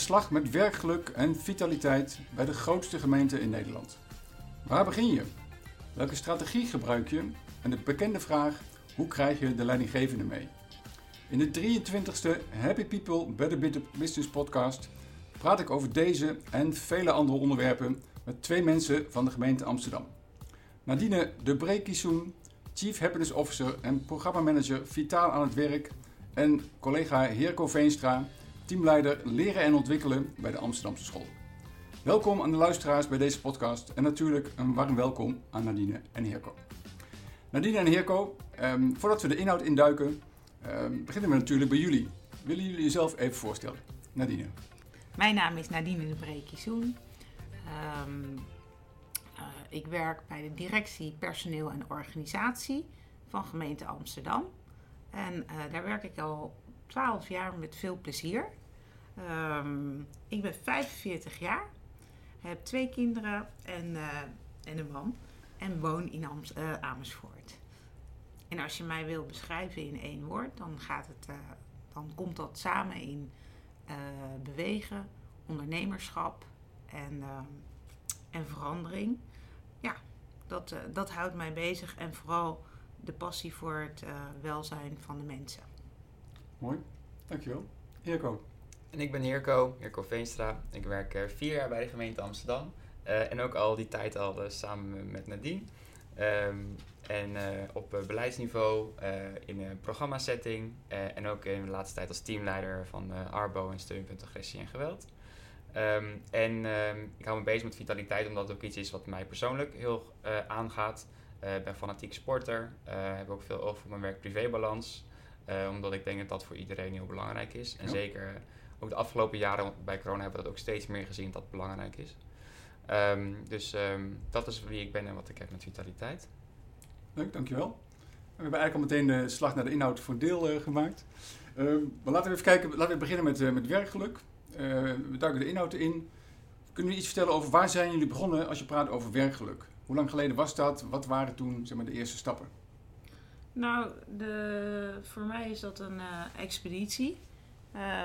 slag met werkgeluk en vitaliteit bij de grootste gemeente in Nederland. Waar begin je? Welke strategie gebruik je? En de bekende vraag: hoe krijg je de leidinggevende mee? In de 23e Happy People Better Business podcast praat ik over deze en vele andere onderwerpen met twee mensen van de gemeente Amsterdam. Nadine de Brekisoen, Chief Happiness Officer en programmamanager Vitaal aan het Werk en collega Heerko Veenstra, teamleider Leren en Ontwikkelen bij de Amsterdamse School. Welkom aan de luisteraars bij deze podcast en natuurlijk een warm welkom aan Nadine en Heerko. Nadine en Heerko, um, voordat we de inhoud induiken, um, beginnen we natuurlijk bij jullie. Willen jullie jezelf even voorstellen? Nadine. Mijn naam is Nadine de Brekisoen. Um, uh, ik werk bij de directie personeel en organisatie van gemeente Amsterdam. En uh, daar werk ik al 12 jaar met veel plezier. Um, ik ben 45 jaar, heb twee kinderen en, uh, en een man en woon in Am Amersfoort. En als je mij wil beschrijven in één woord, dan, gaat het, dan komt dat samen in bewegen, ondernemerschap en, en verandering. Ja, dat, dat houdt mij bezig en vooral de passie voor het welzijn van de mensen. Mooi, dankjewel. Heerko. En ik ben Heerko, Heerko Veenstra. Ik werk uh, vier jaar bij de gemeente Amsterdam. Uh, en ook al die tijd al samen met Nadine. Um, en op beleidsniveau, in een programmasetting en ook in de laatste tijd als teamleider van Arbo en Steunpunt Agressie en Geweld. Um, en um, ik hou me bezig met vitaliteit omdat het ook iets is wat mij persoonlijk heel aangaat. Ik uh, ben fanatiek sporter, uh, heb ook veel over mijn werk-privébalans. Omdat ik denk dat dat voor iedereen heel belangrijk is. En ja. zeker ook de afgelopen jaren bij corona hebben we dat ook steeds meer gezien dat het belangrijk is. Um, dus um, dat is wie ik ben en wat ik heb met vitaliteit. Leuk, dankjewel. We hebben eigenlijk al meteen de slag naar de inhoud voor een deel gemaakt. maar laten we even kijken, laten we beginnen met, met werkgeluk. we duiken de inhoud in. Kunnen jullie iets vertellen over waar zijn jullie begonnen als je praat over werkgeluk? Hoe lang geleden was dat? Wat waren toen zeg maar, de eerste stappen? Nou, de, voor mij is dat een uh, expeditie uh,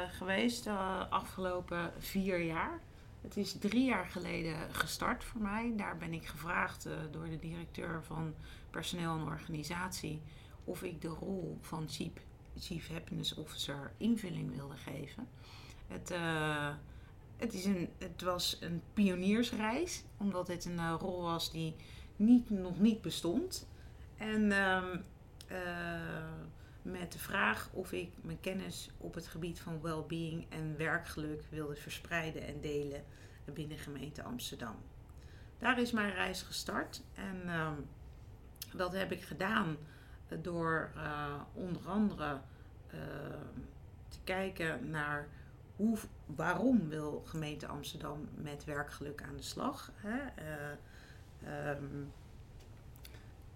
geweest de afgelopen vier jaar. Het is drie jaar geleden gestart voor mij. Daar ben ik gevraagd uh, door de directeur van personeel en organisatie of ik de rol van Chief, Happiness Officer invulling wilde geven. Het, het, is een, het was een pioniersreis, omdat dit een rol was die niet, nog niet bestond. En uh, met de vraag of ik mijn kennis op het gebied van well-being en werkgeluk wilde verspreiden en delen binnen gemeente Amsterdam. Daar is mijn reis gestart en ehm, dat heb ik gedaan door uh, onder andere ehm, te kijken naar hoe, waarom wil gemeente Amsterdam met werkgeluk aan de slag? Hè? Uh, um,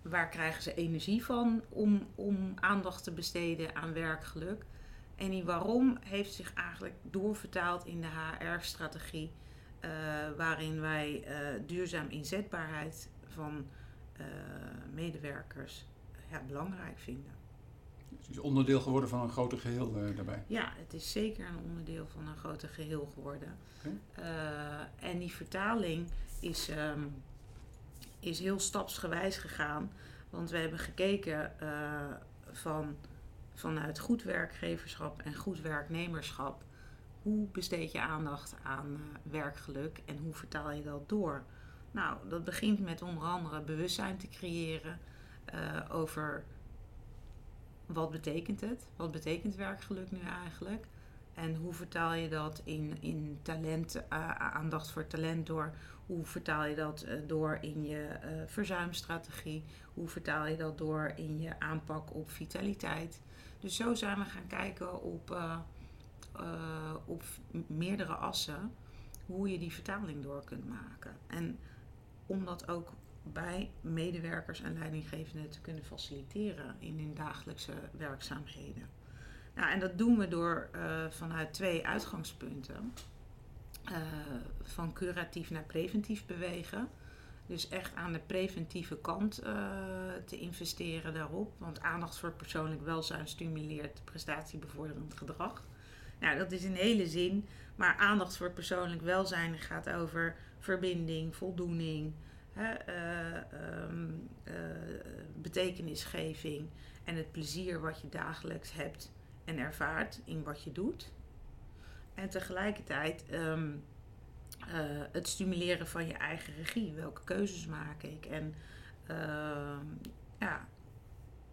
waar krijgen ze energie van om, om aandacht te besteden aan werkgeluk? En die waarom heeft zich eigenlijk doorvertaald in de HR-strategie, uh, waarin wij uh, duurzaam inzetbaarheid van medewerkers ja, belangrijk vinden. Het is onderdeel geworden van een groter geheel daarbij. Ja, het is zeker een onderdeel van een groter geheel geworden. Okay. En die vertaling is, um, is heel stapsgewijs gegaan. Want we hebben gekeken uh, van, vanuit goed werkgeverschap en goed werknemerschap. Hoe besteed je aandacht aan werkgeluk en hoe vertaal je dat door? Nou, dat begint met onder andere bewustzijn te creëren over wat betekent het? Wat betekent werkgeluk nu eigenlijk? En hoe vertaal je dat in, in talent, uh, aandacht voor talent door? Hoe vertaal je dat uh, door in je uh, verzuimstrategie? Hoe vertaal je dat door in je aanpak op vitaliteit? Dus zo zijn we gaan kijken op, op meerdere assen hoe je die vertaling door kunt maken. En om dat ook bij medewerkers en leidinggevenden te kunnen faciliteren in hun dagelijkse werkzaamheden. Nou, en dat doen we door uh, vanuit twee uitgangspunten. Uh, van curatief naar preventief bewegen. Dus echt aan de preventieve kant uh, te investeren daarop. Want aandacht voor persoonlijk welzijn stimuleert prestatiebevorderend gedrag. Nou, dat is een hele zin. Maar aandacht voor persoonlijk welzijn gaat over verbinding, voldoening, hè, eh, ehm, eh, betekenisgeving en het plezier wat je dagelijks hebt en ervaart in wat je doet. En tegelijkertijd ehm, eh, het stimuleren van je eigen regie. Welke keuzes maak ik? En ehm, ja,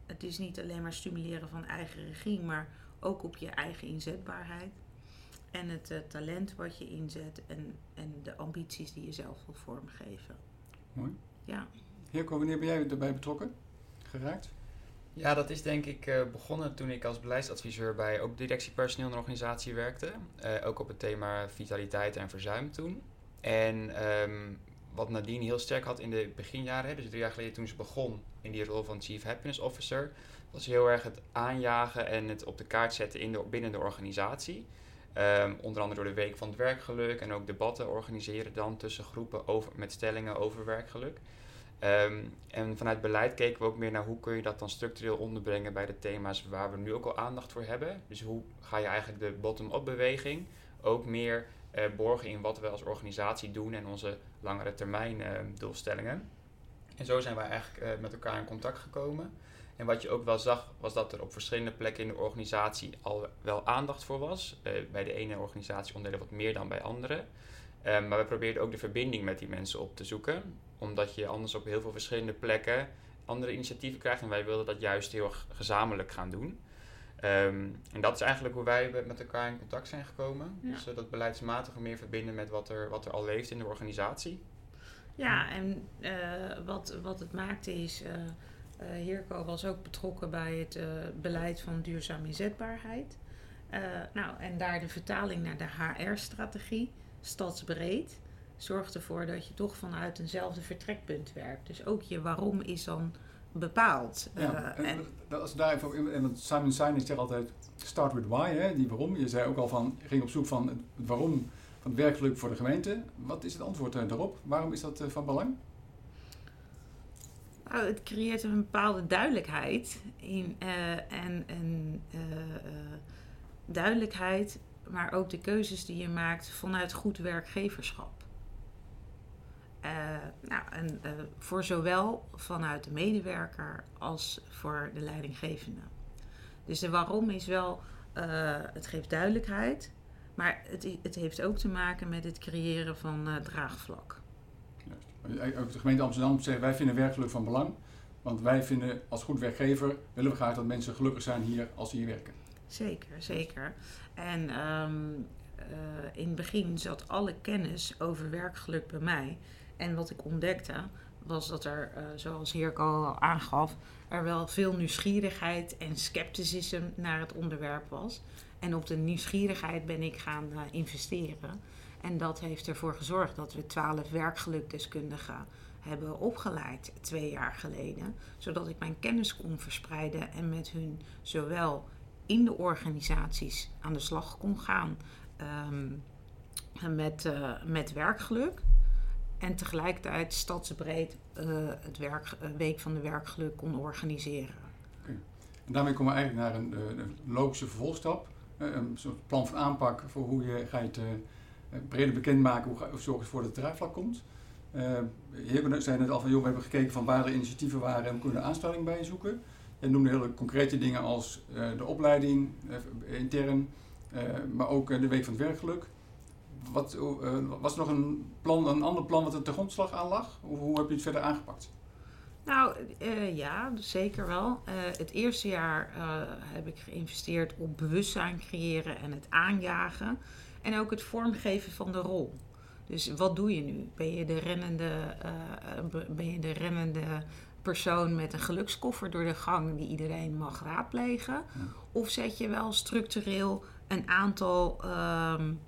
het is niet alleen maar stimuleren van eigen regie, maar ook op je eigen inzetbaarheid. En het eh, talent wat je inzet en, en de ambities die je zelf wil vormgeven. Mooi. Ja. Heerko, wanneer ben jij erbij betrokken geraakt? Ja, dat is denk ik uh, begonnen toen ik als beleidsadviseur bij ook directie personeel in een organisatie werkte. Uh, ook op het thema vitaliteit en verzuim toen. En um, wat Nadine heel sterk had in de beginjaren, dus drie jaar geleden toen ze begon in die rol van Chief Happiness Officer, was heel erg het aanjagen en het op de kaart zetten in de, binnen de organisatie. Um, onder andere door de Week van het Werkgeluk en ook debatten organiseren dan tussen groepen over, met stellingen over werkgeluk. Um, en vanuit beleid keken we ook meer naar hoe kun je dat dan structureel onderbrengen bij de thema's waar we nu ook al aandacht voor hebben. Dus hoe ga je eigenlijk de bottom-up beweging ook meer uh, borgen in wat we als organisatie doen en onze langere termijn uh, doelstellingen. En zo zijn we eigenlijk uh, met elkaar in contact gekomen. En wat je ook wel zag, was dat er op verschillende plekken in de organisatie al wel aandacht voor was. bij de ene organisatieonderdelen wat meer dan bij andere. Um, maar we probeerden ook de verbinding met die mensen op te zoeken. Omdat je anders op heel veel verschillende plekken andere initiatieven krijgt. En wij wilden dat juist heel erg gezamenlijk gaan doen. Um, en dat is eigenlijk hoe wij met elkaar in contact zijn gekomen. Ja. Dus uh, dat beleidsmatige meer verbinden met wat er, wat er al leeft in de organisatie. Ja, en uh, wat, wat het maakte is... Uh, Heerko was ook betrokken bij het beleid van duurzame inzetbaarheid. nou, en daar de vertaling naar de HR-strategie stadsbreed zorgt ervoor dat je toch vanuit eenzelfde vertrekpunt werkt. Dus ook je waarom is dan bepaald. Ja, uh, en, en als daar even, en Simon Sinek zegt altijd start with why, hè, die waarom. Je zei ook al van, je ging op zoek van het waarom van het werkgeluk voor de gemeente. Wat is het antwoord daarop? Waarom is dat uh, van belang? Nou, het creëert een bepaalde duidelijkheid in, uh, en, en duidelijkheid maar ook de keuzes die je maakt vanuit goed werkgeverschap. Uh, nou, en, uh, voor zowel vanuit de medewerker als voor de leidinggevende. Dus de waarom is wel, uh, het geeft duidelijkheid, maar het, het heeft ook te maken met het creëren van draagvlak. Juist. Ook de gemeente Amsterdam zegt wij vinden werkgeluk van belang, want wij vinden als goed werkgever willen we graag dat mensen gelukkig zijn hier als ze hier werken. Zeker, zeker. En um, uh, in het begin zat alle kennis over werkgeluk bij mij. En wat ik ontdekte was dat er, uh, zoals Heerko al aangaf, er wel veel nieuwsgierigheid en scepticisme naar het onderwerp was. En op de nieuwsgierigheid ben ik gaan uh, investeren. En dat heeft ervoor gezorgd dat we twaalf werkgelukdeskundigen hebben opgeleid twee jaar geleden. Zodat ik mijn kennis kon verspreiden en met hun zowel in de organisaties aan de slag kon gaan um, met, uh, met werkgeluk. En tegelijkertijd stadsbreed uh, het werk, uh, Week van de Werkgeluk kon organiseren. En daarmee komen we eigenlijk naar een, een logische vervolgstap. een soort plan van aanpak voor hoe je ga het breder bekendmaken, hoe, zorg je ervoor dat het draagvlak komt. Heer zei net al van, we hebben gekeken van waar er initiatieven waren en we kunnen aanstelling bij zoeken. Je noemde hele concrete dingen als de opleiding intern, maar ook de week van het werkgeluk. Wat, was er nog een, plan, een ander plan wat er ten grondslag aan lag? Hoe, hoe heb je het verder aangepakt? Nou ja, zeker wel. het eerste jaar heb ik geïnvesteerd op bewustzijn creëren en het aanjagen. En ook het vormgeven van de rol. Dus wat doe je nu? Ben je de rennende, ben je de rennende persoon met een gelukskoffer door de gang die iedereen mag raadplegen? Ja. Of zet je wel structureel een aantal um,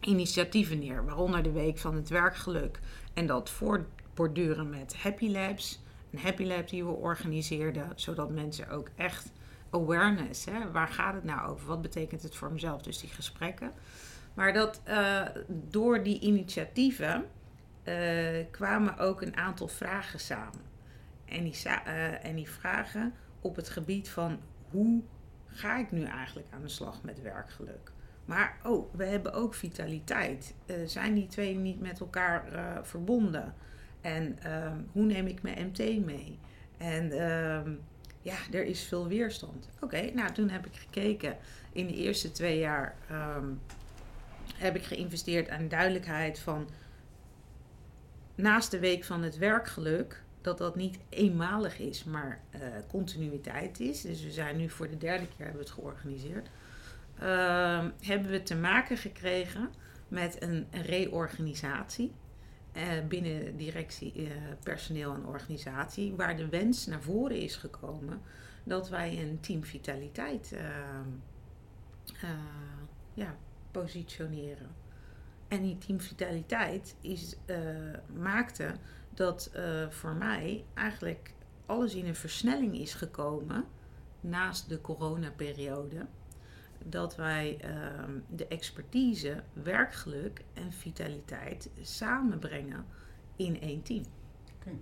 initiatieven neer, waaronder de Week van het Werkgeluk en dat voortborduren met Happy Labs, een Happy Lab die we organiseerden, zodat mensen ook echt awareness, hè, waar gaat het nou over? Wat betekent het voor mezelf? Dus die gesprekken. Maar dat uh, door die initiatieven uh, kwamen ook een aantal vragen samen en die, uh, en die vragen op het gebied van hoe ga ik nu eigenlijk aan de slag met werkgeluk? Maar oh, we hebben ook vitaliteit. Eh, zijn die twee niet met elkaar eh, verbonden? En ehm, hoe neem ik mijn MT mee? En ehm, ja, er is veel weerstand. Oké, nou toen heb ik gekeken. In de eerste twee jaar ehm, heb ik geïnvesteerd aan duidelijkheid van naast de week van het werkgeluk dat dat niet eenmalig is, maar uh, continuïteit is. Dus we zijn nu voor de derde keer hebben we het georganiseerd. Uh, hebben we te maken gekregen met een, reorganisatie uh, binnen directie, uh, personeel en organisatie, waar de wens naar voren is gekomen dat wij een team vitaliteit ehm, ja, positioneren. En die team vitaliteit is, maakte dat voor mij eigenlijk alles in een versnelling is gekomen naast de coronaperiode. Dat wij uh, de expertise, werkgeluk en vitaliteit samenbrengen in één team. Okay.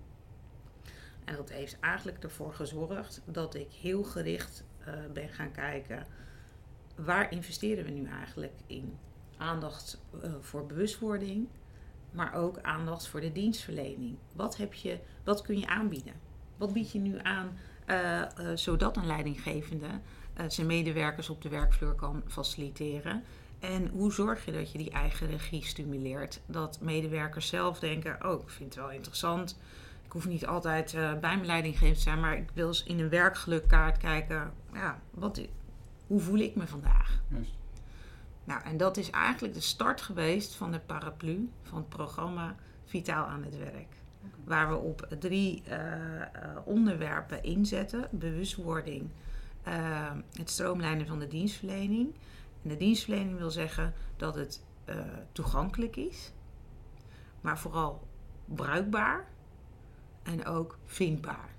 En dat heeft eigenlijk ervoor gezorgd dat ik heel gericht uh, ben gaan kijken waar investeren we nu eigenlijk in. Aandacht uh, voor bewustwording, maar ook aandacht voor de dienstverlening. Wat, heb je, wat kun je aanbieden? Wat bied je nu aan uh, uh, zodat een leidinggevende zijn medewerkers op de werkvloer kan faciliteren? En hoe zorg je dat je die eigen regie stimuleert? Dat medewerkers zelf denken: Oh, ik vind het wel interessant. Ik hoef niet altijd bij mijn leidinggevende te zijn, maar ik wil eens in een werkgelukkaart kijken. Ja, wat, hoe voel ik me vandaag? Nou, en dat is eigenlijk de start geweest van de paraplu van het programma Vitaal aan het werk. Waar we op drie uh, uh, onderwerpen inzetten: bewustwording, uh, het stroomlijnen van de dienstverlening. En de dienstverlening wil zeggen dat het toegankelijk is, maar vooral bruikbaar en ook vindbaar.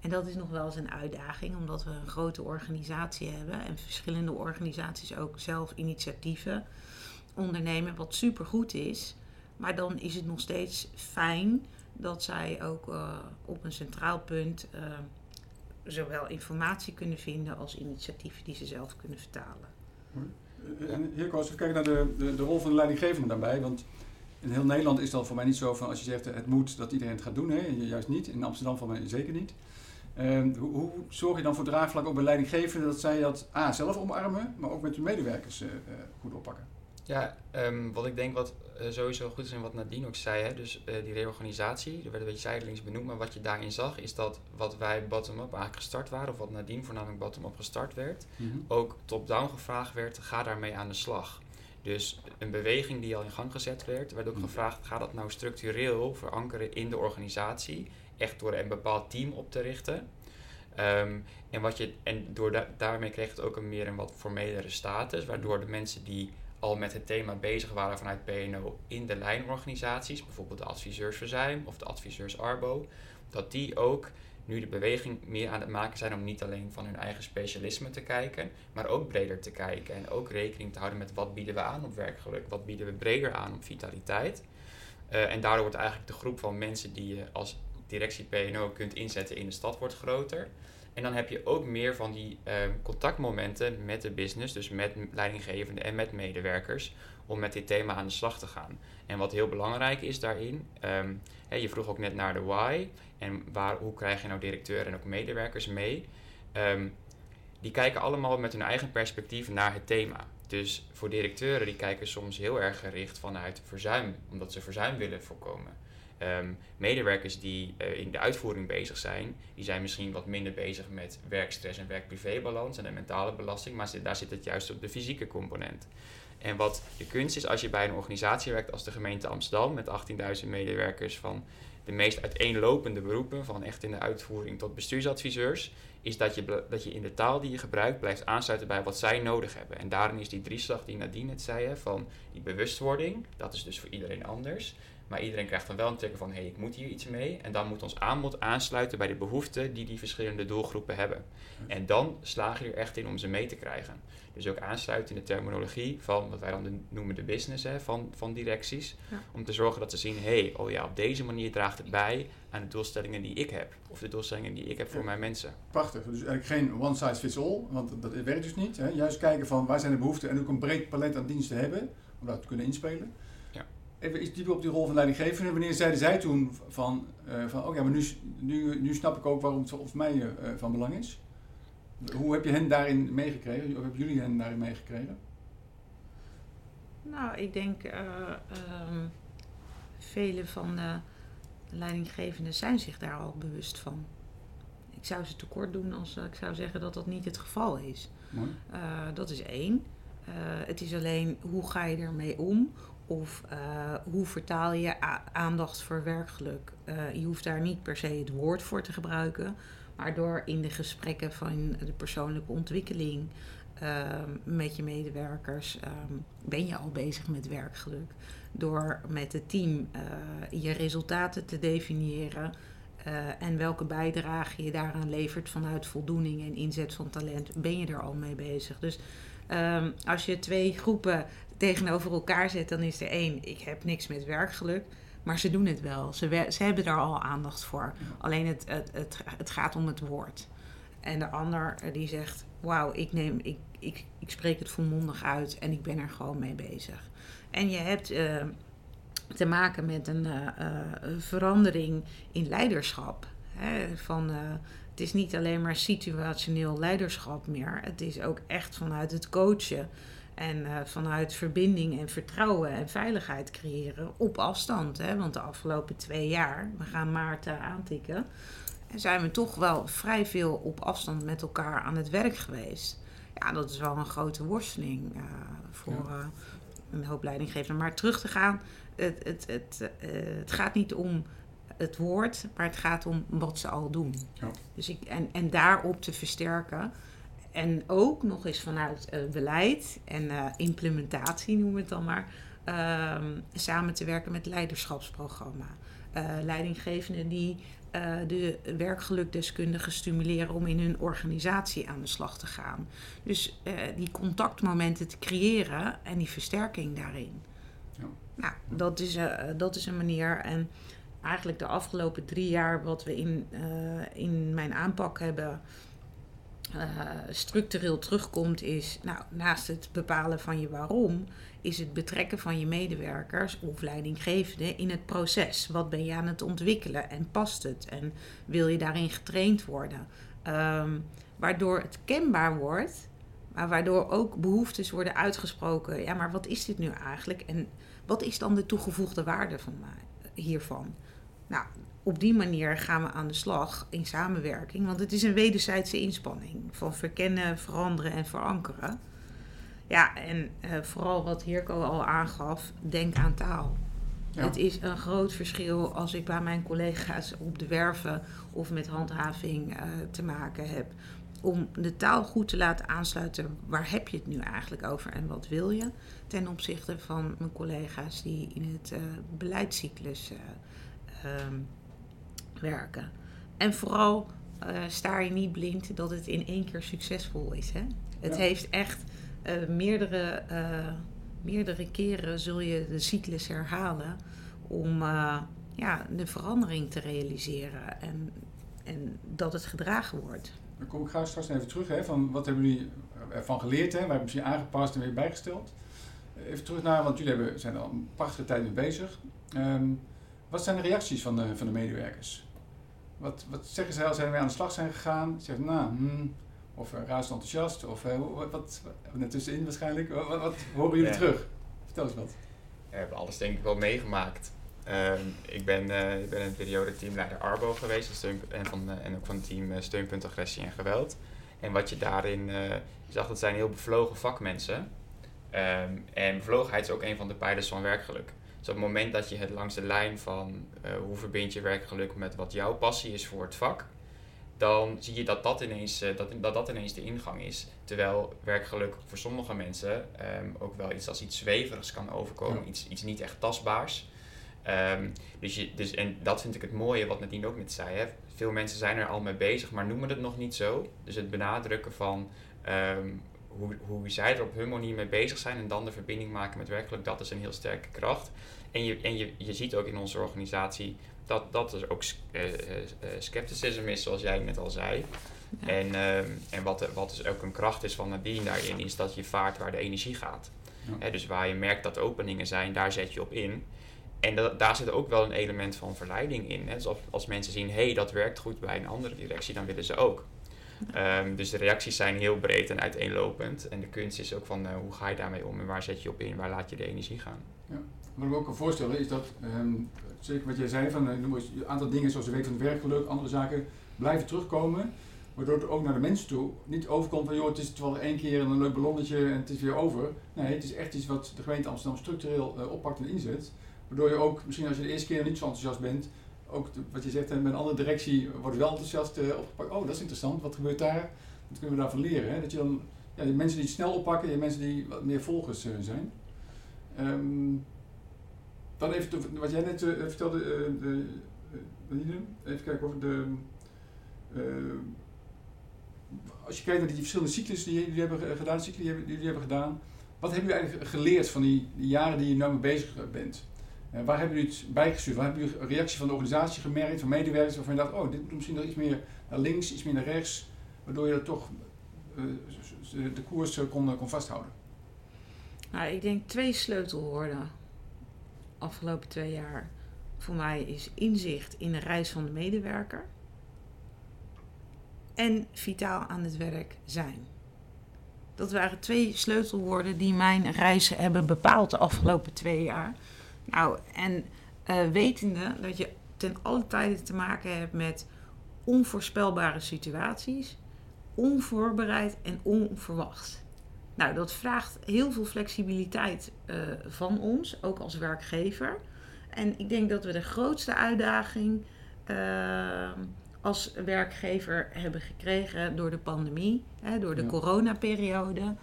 En dat is nog wel eens een uitdaging, omdat we een grote organisatie hebben en verschillende organisaties ook zelf initiatieven ondernemen, wat supergoed is. Maar dan is het nog steeds fijn dat zij ook uh, op een centraal punt zowel informatie kunnen vinden als initiatieven die ze zelf kunnen vertalen. En hier als we kijken naar de, de, de, rol van de leidinggevende daarbij, want in heel Nederland is dat voor mij niet zo van als je zegt het moet dat iedereen het gaat doen, hè, juist niet. In Amsterdam voor mij zeker niet. Um, hoe, hoe, zorg je dan voor draagvlak op een leidinggevende dat zij dat A, zelf omarmen, maar ook met hun medewerkers goed oppakken? Ja, um, wat ik denk wat uh, sowieso goed is en wat Nadine ook zei, hè, dus die reorganisatie, er werd een beetje zijdelings benoemd, maar wat je daarin zag is dat wat wij bottom-up eigenlijk gestart waren, of wat Nadine voornamelijk bottom-up gestart werd, mm -hmm. ook top-down gevraagd werd, ga daarmee aan de slag. Dus een beweging die al in gang gezet werd, werd ook mm -hmm. gevraagd, ga dat nou structureel verankeren in de organisatie echt door een bepaald team op te richten. Um, en, wat je, en door da daarmee kreeg het ook een meer een wat formelere status, waardoor de mensen die al met het thema bezig waren vanuit PNO in de lijnorganisaties, bijvoorbeeld de adviseurs Verzuim of de adviseurs Arbo, dat die ook nu de beweging meer aan het maken zijn om niet alleen van hun eigen specialisme te kijken, maar ook breder te kijken en ook rekening te houden met wat bieden we aan op werkgeluk, wat bieden we breder aan op vitaliteit. Uh, en daardoor wordt eigenlijk de groep van mensen die je als directie PNO kunt inzetten in de stad wordt groter. En dan heb je ook meer van die uh, contactmomenten met de business, dus met leidinggevenden en met medewerkers, om met dit thema aan de slag te gaan. En wat heel belangrijk is daarin, hè, je vroeg ook net naar de why en waar, hoe krijg je nou directeur en ook medewerkers mee. Um, die kijken allemaal met hun eigen perspectief naar het thema. Dus voor directeuren die kijken soms heel erg gericht vanuit verzuim, omdat ze verzuim willen voorkomen. Um, medewerkers die uh, in de uitvoering bezig zijn, die zijn misschien wat minder bezig met werkstress en werk-privé-balans en de mentale belasting, maar daar zit het juist op de fysieke component. En wat de kunst is als je bij een organisatie werkt als de gemeente Amsterdam met 18.000 medewerkers van de meest uiteenlopende beroepen, van echt in de uitvoering tot bestuursadviseurs, is dat je, dat je in de taal die je gebruikt blijft aansluiten bij wat zij nodig hebben. En daarin is die drieslag die Nadine het zei, van die bewustwording, dat is dus voor iedereen anders. Maar iedereen krijgt dan wel een teken van, hé, hey, ik moet hier iets mee. En dan moet ons aanbod aansluiten bij de behoeften die die verschillende doelgroepen hebben. En dan slaag je er echt in om ze mee te krijgen. Dus ook aansluiten in de terminologie van wat wij dan noemen de business hè, van, van directies. Om te zorgen dat ze zien, hé, hey, oh ja, op deze manier draagt het bij aan de doelstellingen die ik heb. Of de doelstellingen die ik heb voor mijn mensen. Prachtig. Dus eigenlijk geen one size fits all, want dat werkt dus niet. Hè? Juist kijken van waar zijn de behoeften en ook een breed palet aan diensten hebben om dat te kunnen inspelen. Even iets dieper op die rol van leidinggevende. Wanneer zeiden zij toen van, uh, van oh ja, maar nu, nu, nu snap ik ook waarom het voor mij uh, van belang is? Hoe heb je hen daarin meegekregen? Of hebben jullie hen daarin meegekregen? Nou, ik denk uh, um, vele van de leidinggevenden zijn zich daar al bewust van. Ik zou ze tekort doen als ik zou zeggen dat dat niet het geval is. Dat is één. Uh, het is alleen hoe ga je ermee om? Of hoe vertaal je aandacht voor werkgeluk? je hoeft daar niet per se het woord voor te gebruiken. Waardoor in de gesprekken van de persoonlijke ontwikkeling ehm, met je medewerkers ehm, ben je al bezig met werkgeluk. Door met het team uh, je resultaten te definiëren en welke bijdrage je daaraan levert vanuit voldoening en inzet van talent, ben je er al mee bezig. Dus um, als je twee groepen tegenover elkaar zet, dan is er één, ik heb niks met werkgeluk. Maar ze doen het wel. Ze, ze hebben daar al aandacht voor. Alleen het, het, het, gaat om het woord. En de ander eh, die zegt: Wauw, ik, neem, ik, ik, ik spreek het volmondig uit en ik ben er gewoon mee bezig. En je hebt uh, te maken met een uh, verandering in leiderschap. Hè, van, het is niet alleen maar situationeel leiderschap meer. Het is ook echt vanuit het coachen en uh, vanuit verbinding en vertrouwen en veiligheid creëren op afstand. Hè? Want de afgelopen twee jaar, we gaan maart aantikken, zijn we toch wel vrij veel op afstand met elkaar aan het werk geweest. Ja, dat is wel een grote worsteling uh, voor uh, een hoop leidinggevenden. Maar terug te gaan, het, het, het, het gaat niet om het woord, maar het gaat om wat ze al doen. Ja. Dus ik, en, en daarop te versterken. En ook nog eens vanuit uh, beleid en uh, implementatie, noemen we het dan maar, uh, samen te werken met leiderschapsprogramma. Uh, leidinggevenden die de werkgelukdeskundigen stimuleren om in hun organisatie aan de slag te gaan. Dus die contactmomenten te creëren en die versterking daarin. Ja. Nou, dat is, dat is een manier. En eigenlijk de afgelopen drie jaar wat we in, in mijn aanpak hebben uh, structureel terugkomt, is nou, naast het bepalen van je waarom, is het betrekken van je medewerkers of leidinggevenden in het proces. Wat ben je aan het ontwikkelen en past het en wil je daarin getraind worden? Um, waardoor het kenbaar wordt, maar waardoor ook behoeftes worden uitgesproken. Ja, maar wat is dit nu eigenlijk en wat is dan de toegevoegde waarde van mij, hiervan? Nou, op die manier gaan we aan de slag in samenwerking. Want het is een wederzijdse inspanning van verkennen, veranderen en verankeren. Ja, en uh, vooral wat Hirko al aangaf, denk aan taal. Het is een groot verschil als ik bij mijn collega's op de werven of met handhaving uh, te maken heb. Om de taal goed te laten aansluiten, waar heb je het nu eigenlijk over en wat wil je? Ten opzichte van mijn collega's die in het uh, beleidscyclus um, werken. En vooral uh, sta je niet blind dat het in één keer succesvol is. Hè? Het heeft echt uh, meerdere, uh, meerdere keren zul je de cyclus herhalen om ja, de verandering te realiseren en, en dat het gedragen wordt. Dan kom ik graag straks even terug. Hè, van wat hebben jullie ervan geleerd? Hè? Wij hebben misschien aangepast en weer bijgesteld. Even terug naar, want jullie hebben, zijn er al een prachtige tijd mee bezig. Um, wat zijn de reacties van de, van de medewerkers? Wat, wat zeggen ze als zij mee aan de slag zijn gegaan? Ze zeggen, nou, hmm, of uh, razend enthousiast, of uh, wat, wat, net tussenin waarschijnlijk. Wat, wat horen jullie terug? Vertel eens wat. We hebben alles denk ik wel meegemaakt. Uh, ik, ben, uh, ik ben in een periode teamleider Arbo geweest steun, en, van, en ook van het team Steunpunt Agressie en Geweld. En wat je daarin zag, dat zijn heel bevlogen vakmensen. Um, en bevlogenheid is ook een van de pijlers van werkgeluk. Dus op het moment dat je het langs de lijn van uh, hoe verbind je werkgeluk met wat jouw passie is voor het vak, dan zie je dat dat ineens, uh, dat, dat, dat ineens de ingang is. Terwijl werkgeluk voor sommige mensen um, ook wel iets als iets zweverigs kan overkomen, iets, iets niet echt tastbaars. Ehm, dus je, dus, en dat vind ik het mooie wat Nadine ook net zei. Hè. Veel mensen zijn er al mee bezig, maar noemen het nog niet zo. Dus het benadrukken van ehm, hoe, hoe zij er op hun manier mee bezig zijn en dan de verbinding maken met werkelijk, dat is een heel sterke kracht. En je, en je, je ziet ook in onze organisatie dat, dat er ook uh, scepticisme is, zoals jij net al zei. En, ehm, en wat, wat dus ook een kracht is van Nadine daarin, is dat je vaart waar de energie gaat. Ja. dus waar je merkt dat openingen zijn, daar zet je op in. En dat, daar zit ook wel een element van verleiding in. Hè. Dus als, als mensen zien, hé, hey, dat werkt goed bij een andere directie, dan willen ze ook. Um, dus de reacties zijn heel breed en uiteenlopend. En de kunst is ook van, uh, hoe ga je daarmee om en waar zet je op in, waar laat je de energie gaan. Ja. Wat ik ook kan voorstellen is dat, um, zeker wat jij zei, van, eens een aantal dingen zoals de week van het werkgeluk, andere zaken, blijven terugkomen. Waardoor het ook naar de mensen toe niet overkomt van, joh, het is wel één keer een leuk ballonnetje en het is weer over. Nee, het is echt iets wat de gemeente Amsterdam structureel uh, oppakt en inzet. Waardoor je ook, misschien als je de eerste keer niet zo enthousiast bent, ook wat je zegt, met een andere directie wordt wel enthousiast uh, opgepakt. Oh, dat is interessant, wat gebeurt daar? Wat kunnen we daarvan leren? Hè? Dat je dan, ja, de mensen die het snel oppakken, je mensen die wat meer volgers uh, zijn. Um, dan even wat jij net uh, vertelde, de, even kijken over de. als je kijkt naar die verschillende cyclus die jullie hebben gedaan, cycli die jullie hebben gedaan, wat hebben jullie eigenlijk geleerd van die, jaren die je nu mee bezig bent? Uh, waar hebben jullie het bijgestuurd? Waar hebben jullie een reactie van de organisatie gemerkt, van medewerkers, waarvan je dacht, oh, dit moet misschien nog iets meer naar links, iets meer naar rechts, waardoor je dat toch uh, de koers kon, kon vasthouden? Nou, ik denk twee sleutelwoorden afgelopen twee jaar voor mij is inzicht in de reis van de medewerker en vitaal aan het werk zijn. Dat waren twee sleutelwoorden die mijn reis hebben bepaald de afgelopen twee jaar. Nou, en uh, wetende dat je ten alle tijde te maken hebt met onvoorspelbare situaties, onvoorbereid en onverwacht. Nou, dat vraagt heel veel flexibiliteit uh, van ons, ook als werkgever. En ik denk dat we de grootste uitdaging uh, als werkgever hebben gekregen door de pandemie, hè, door de ja. coronaperiode.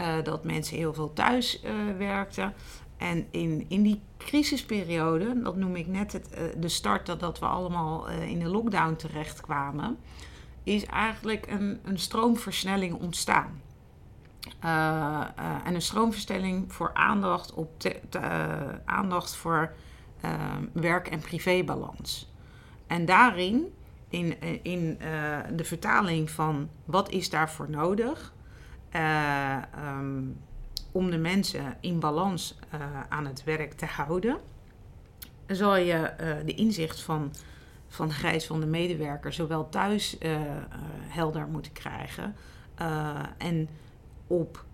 Uh, dat mensen heel veel thuis werkten. En in, in die crisisperiode, dat noem ik net het, uh, de start dat, dat we allemaal uh, in de lockdown terechtkwamen, is eigenlijk een, een stroomversnelling ontstaan. Uh, en een stroomversnelling voor aandacht, op te, aandacht voor werk- en privébalans. En daarin, in, in de vertaling van wat is daarvoor nodig, um, om de mensen in balans uh, aan het werk te houden, zal je uh, de inzicht van, van Grijs van de medewerker zowel thuis uh, helder moeten krijgen en op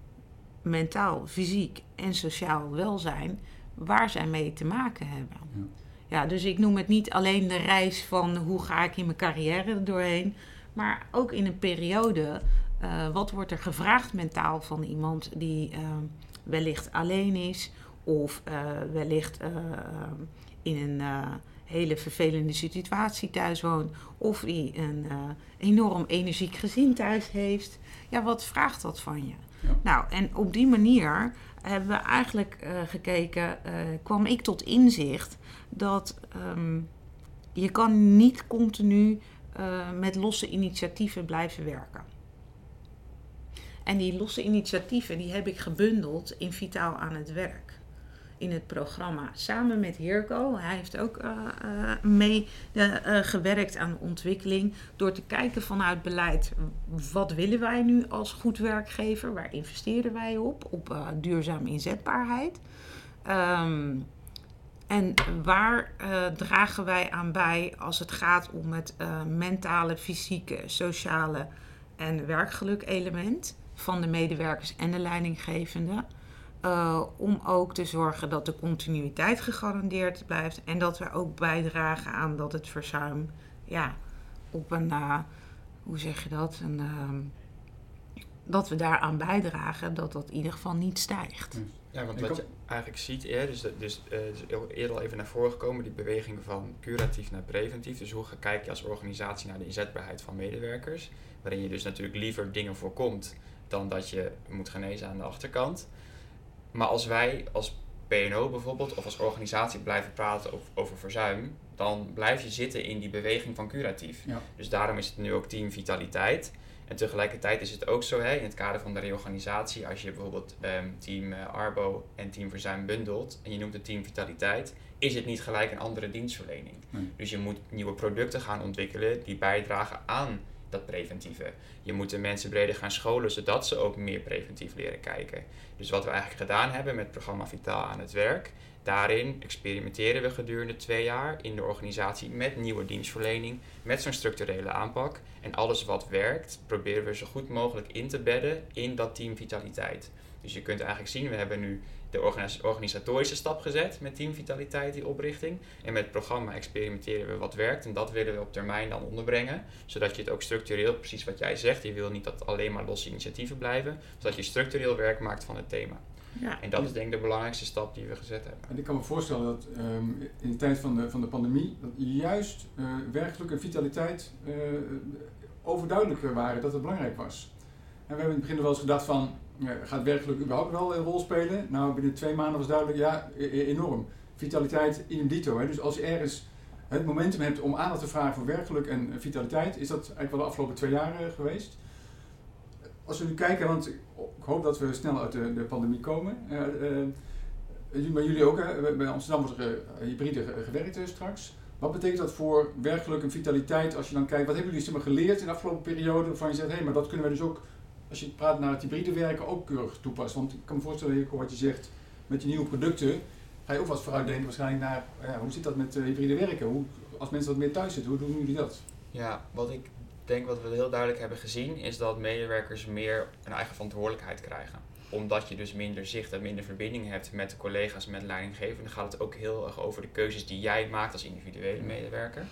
mentaal, fysiek en sociaal welzijn waar zij mee te maken hebben. Ja. ja, dus ik noem het niet alleen de reis van hoe ga ik in mijn carrière doorheen, maar ook in een periode uh, wat wordt er gevraagd mentaal van iemand die uh, wellicht alleen is of uh, wellicht in een hele vervelende situatie thuis woont of die een enorm energiek gezin thuis heeft? Ja, wat vraagt dat van je? Ja. Nou, en op die manier hebben we eigenlijk gekeken, kwam ik tot inzicht dat um, je kan niet continu met losse initiatieven blijven werken. En die losse initiatieven die heb ik gebundeld in Vitaal aan het werk. In het programma. Samen met Hirko. Hij heeft ook uh, mee uh, gewerkt aan ontwikkeling. Door te kijken vanuit beleid. Wat willen wij nu als goed werkgever? Waar investeren wij op? Op duurzame inzetbaarheid. Um, en waar dragen wij aan bij als het gaat om het mentale, fysieke, sociale en werkgeluk element? Van de medewerkers en de leidinggevende. Uh, om ook te zorgen dat de continuïteit gegarandeerd blijft. En dat we ook bijdragen aan dat het verzuim ja, op een, uh, hoe zeg je dat? Een, uh, dat we daaraan bijdragen dat dat in ieder geval niet stijgt. Ja, want wat je eigenlijk ziet, ja, dus, dus, uh, dus eerder al even naar voren gekomen, die beweging van curatief naar preventief. Dus hoe kijk je als organisatie naar de inzetbaarheid van medewerkers? Waarin je dus natuurlijk liever dingen voorkomt dan dat je moet genezen aan de achterkant. Maar als wij als P&O bijvoorbeeld, of als organisatie blijven praten over, over verzuim, dan blijf je zitten in die beweging van curatief. Ja. Dus daarom is het nu ook team vitaliteit. En tegelijkertijd is het ook zo, hè, in het kader van de reorganisatie, als je bijvoorbeeld ehm, team eh, Arbo en team Verzuim bundelt en je noemt het team Vitaliteit, is het niet gelijk een andere dienstverlening. Nee. Dus je moet nieuwe producten gaan ontwikkelen die bijdragen aan dat preventieve. Je moet de mensen breder gaan scholen, zodat ze ook meer preventief leren kijken. Dus wat we eigenlijk gedaan hebben met het programma Vitaal aan het werk, daarin experimenteren we gedurende twee jaar in de organisatie met nieuwe dienstverlening, met zo'n structurele aanpak. En alles wat werkt, proberen we zo goed mogelijk in te bedden in dat team Vitaliteit. Dus je kunt eigenlijk zien, we hebben nu de organis- organisatorische stap gezet met Team Vitaliteit, die oprichting. En met het programma experimenteren we wat werkt en dat willen we op termijn dan onderbrengen. Zodat je het ook structureel, precies wat jij zegt, je wil niet dat alleen maar losse initiatieven blijven. Zodat je structureel werk maakt van het thema. Ja. En dat is denk ik de belangrijkste stap die we gezet hebben. En ik kan me voorstellen dat ehm, in de tijd van de, van de pandemie, dat juist eh werkgeluk en vitaliteit eh, overduidelijker waren dat het belangrijk was. En we hebben in het begin wel eens gedacht van, gaat werkgeluk überhaupt wel een rol spelen? Nou, binnen twee maanden was duidelijk, ja, e- e- enorm. Vitaliteit in dito. Hè? Dus als je ergens het momentum hebt om aandacht te vragen voor werkgeluk en vitaliteit, is dat eigenlijk wel de afgelopen twee jaar eh, geweest. Als we nu kijken, want ik hoop dat we snel uit de, de pandemie komen. eh, eh, maar jullie ook, hè? bij Amsterdam wordt er hybride ge- gewerkt straks. Wat betekent dat voor werkgeluk en vitaliteit als je dan kijkt, wat hebben jullie geleerd in de afgelopen periode waarvan je zegt, hé, maar dat kunnen we dus ook, als je praat naar het hybride werken, ook keurig toepassen. Want ik kan me voorstellen, wat je zegt, met die nieuwe producten, ga je ook wat vooruitdenken waarschijnlijk naar, ja, hoe zit dat met eh, hybride werken? Hoe, als mensen wat meer thuis zitten, hoe doen jullie dat? Ja, wat ik denk wat we heel duidelijk hebben gezien, is dat medewerkers meer een eigen verantwoordelijkheid krijgen. Omdat je dus minder zicht en minder verbinding hebt met de collega's, met leidinggevenden, gaat het ook heel erg over de keuzes die jij maakt als individuele medewerker.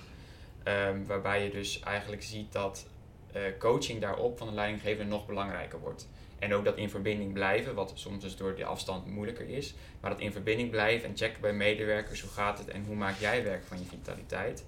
Ehm, waarbij je dus eigenlijk ziet dat eh, coaching daarop van de leidinggevende nog belangrijker wordt. En ook dat in verbinding blijven, wat soms dus door de afstand moeilijker is. Maar dat in verbinding blijven en checken bij medewerkers, hoe gaat het en hoe maak jij werk van je vitaliteit.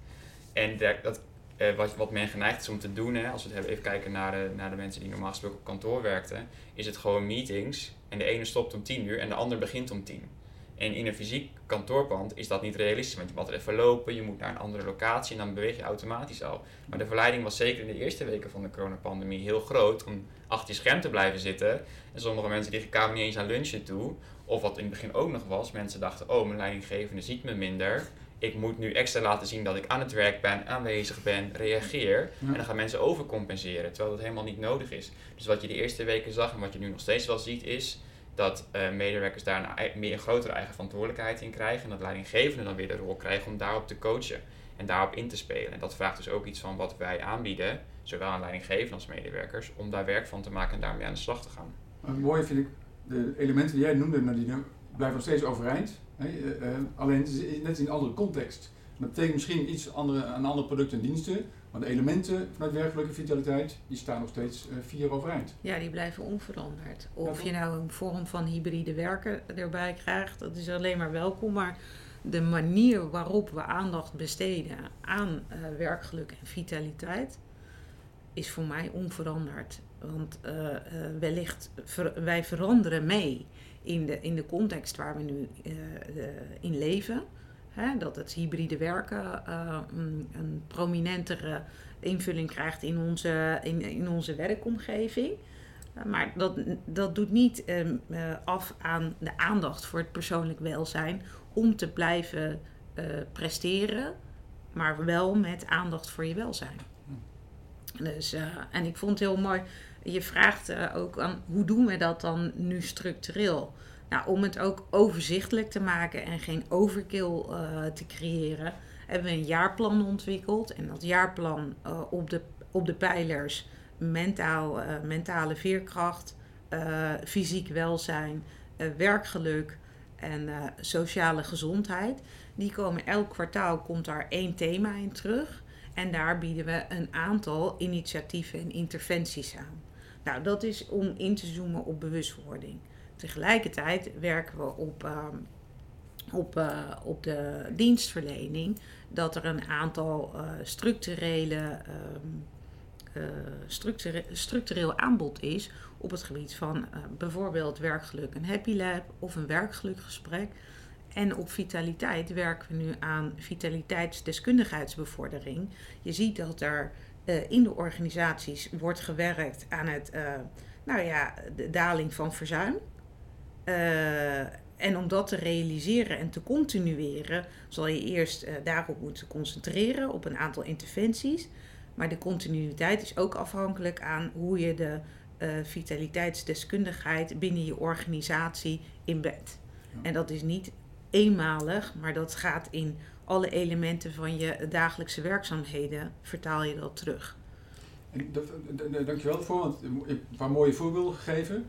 En dat, eh, wat, wat men geneigd is om te doen, hè, als we het even kijken naar de, naar de mensen die normaal gesproken op kantoor werkten, is het gewoon meetings. En de ene stopt om 10 uur en de ander begint om 10. En in een fysiek kantoorpand is dat niet realistisch, want je moet altijd even lopen, je moet naar een andere locatie en dan beweeg je automatisch al. Maar de verleiding was zeker in de eerste weken van de coronapandemie heel groot om achter je scherm te blijven zitten. En sommige mensen die kwamen niet eens aan lunchen toe. Of wat in het begin ook nog was, mensen dachten, oh mijn leidinggevende ziet me minder. Ik moet nu extra laten zien dat ik aan het werk ben, aanwezig ben, reageer. Ja. En dan gaan mensen overcompenseren, terwijl dat helemaal niet nodig is. Dus wat je de eerste weken zag en wat je nu nog steeds wel ziet is dat eh, medewerkers daar meer grotere eigen verantwoordelijkheid in krijgen. En dat leidinggevenden dan weer de rol krijgen om daarop te coachen en daarop in te spelen. En dat vraagt dus ook iets van wat wij aanbieden, zowel aan leidinggevenden als medewerkers, om daar werk van te maken en daarmee aan de slag te gaan. Mooie vind ik, de elementen die jij noemde, Nadine, blijven nog steeds overeind. Hè? eh, alleen net in een andere context. Dat betekent misschien iets andere, een ander product en diensten, maar de elementen vanuit werkelijke vitaliteit, die staan nog steeds eh, vier overeind. Ja, die blijven onveranderd. Of je nou een vorm van hybride werken erbij krijgt, dat is alleen maar welkom. Maar de manier waarop we aandacht besteden aan eh, werkgeluk en vitaliteit is voor mij onveranderd. Want eh, wellicht, ver- wij veranderen mee in de, in de context waar we nu in leven. Hè, dat het hybride werken eh, een, een prominentere invulling krijgt in onze, in, in onze werkomgeving. Uh, maar dat, dat doet niet ehm, eh, af aan de aandacht voor het persoonlijk welzijn om te blijven eh, presteren, maar wel met aandacht voor je welzijn. Dus, eh, en ik vond het heel mooi, je vraagt eh, ook aan hoe doen we dat dan nu structureel? Nou, om het ook overzichtelijk te maken en geen overkill eh, te creëren, hebben we een jaarplan ontwikkeld. En dat jaarplan eh, op, de, op de pijlers mentaal, eh, mentale veerkracht, fysiek welzijn, werkgeluk en sociale gezondheid. Die komen elk kwartaal komt daar één thema in terug. En daar bieden we een aantal initiatieven en interventies aan. Nou, dat is om in te zoomen op bewustwording. Tegelijkertijd werken we op, ehm, op, eh, op de dienstverlening dat er een aantal eh, structurele, ehm, eh, structure- structureel aanbod is op het gebied van bijvoorbeeld werkgeluk, een happy lab of een werkgelukgesprek. en op vitaliteit werken we nu aan vitaliteitsdeskundigheidsbevordering. Je ziet dat er uh, in de organisaties wordt gewerkt aan het, uh, nou ja, de daling van verzuim. Uh, en om dat te realiseren en te continueren, zal je eerst daarop moeten concentreren, op een aantal interventies. Maar de continuïteit is ook afhankelijk aan hoe je de vitaliteitsdeskundigheid binnen je organisatie inbedt. Ja. En dat is niet eenmalig, maar dat gaat in alle elementen van je dagelijkse werkzaamheden vertaal je dat terug. En dat, dankjewel ervoor, want je hebt een paar mooie voorbeelden gegeven.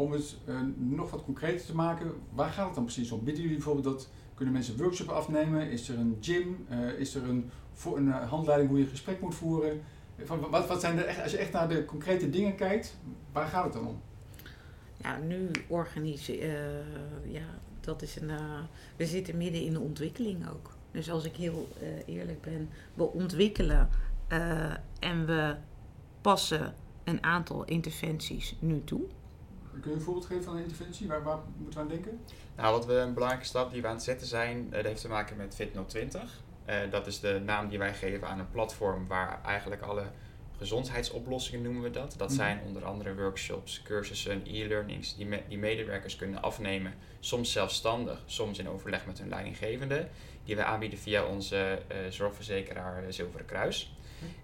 Om het uh, nog wat concreter te maken, waar gaat het dan precies om? Bieden jullie bijvoorbeeld dat, kunnen mensen workshop afnemen? Is er een gym? Uh, is er een, een uh, handleiding hoe je een gesprek moet voeren? Van, wat, wat zijn de, als je echt naar de concrete dingen kijkt, waar gaat het dan om? Ja, nu organiseren, ja, dat is een, we zitten midden in de ontwikkeling ook. Dus als ik heel uh, eerlijk ben, we ontwikkelen uh, en we passen een aantal interventies nu toe. Kun je een voorbeeld geven van een interventie? Waar, waar moeten we aan denken? Nou, wat we een belangrijke stap die we aan het zetten zijn, uh, dat heeft te maken met Fit020. dat is de naam die wij geven aan een platform waar eigenlijk alle gezondheidsoplossingen noemen we dat. Dat mhm. zijn onder andere workshops, cursussen, e-learnings die, me die medewerkers kunnen afnemen. Soms zelfstandig, soms in overleg met hun leidinggevende die we aanbieden via onze uh, zorgverzekeraar eh, Zilveren Kruis.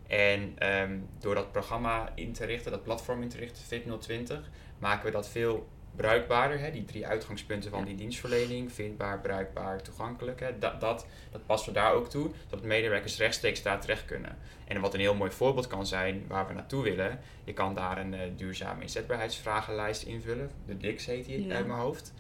En um, door dat programma in te richten, dat platform in te richten, Fit020, maken we dat veel bruikbaarder. Hè? Die drie uitgangspunten van die dienstverlening, vindbaar, bruikbaar, toegankelijk. Hè? Dat, dat, dat passen we daar ook toe, dat medewerkers rechtstreeks daar terecht kunnen. En wat een heel mooi voorbeeld kan zijn waar we naartoe willen, je kan daar een uh, duurzame inzetbaarheidsvragenlijst invullen. De DIX heet die uit mijn hoofd.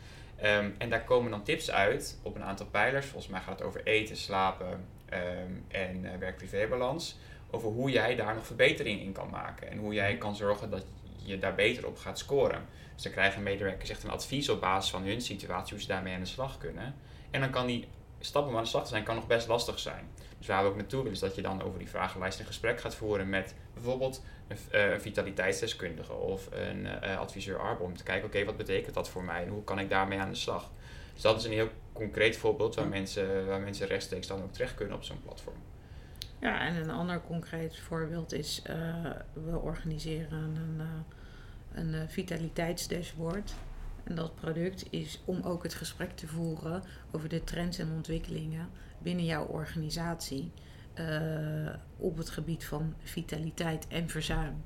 Um, en daar komen dan tips uit op een aantal pijlers. Volgens mij gaat het over eten, slapen um, en uh, werk-privébalans. Over hoe jij daar nog verbetering in kan maken. En hoe jij kan zorgen dat je daar beter op gaat scoren. Dus dan krijgen medewerkers echt een advies op basis van hun situatie hoe ze daarmee aan de slag kunnen. En dan kan die stap om aan de slag te zijn kan nog best lastig zijn. Dus waar we ook naartoe willen is dat je dan over die vragenlijst een gesprek gaat voeren met bijvoorbeeld een, uh, een vitaliteitsdeskundige of een uh, adviseur Arbor. Om te kijken, oké, wat betekent dat voor mij en hoe kan ik daarmee aan de slag? Dus dat is een heel concreet voorbeeld waar, mensen, waar mensen rechtstreeks dan ook terecht kunnen op zo'n platform. Ja, en een ander concreet voorbeeld is, uh, we organiseren een, een vitaliteitsdashboard. En dat product is om ook het gesprek te voeren over de trends en ontwikkelingen binnen jouw organisatie uh, op het gebied van vitaliteit en verzuim.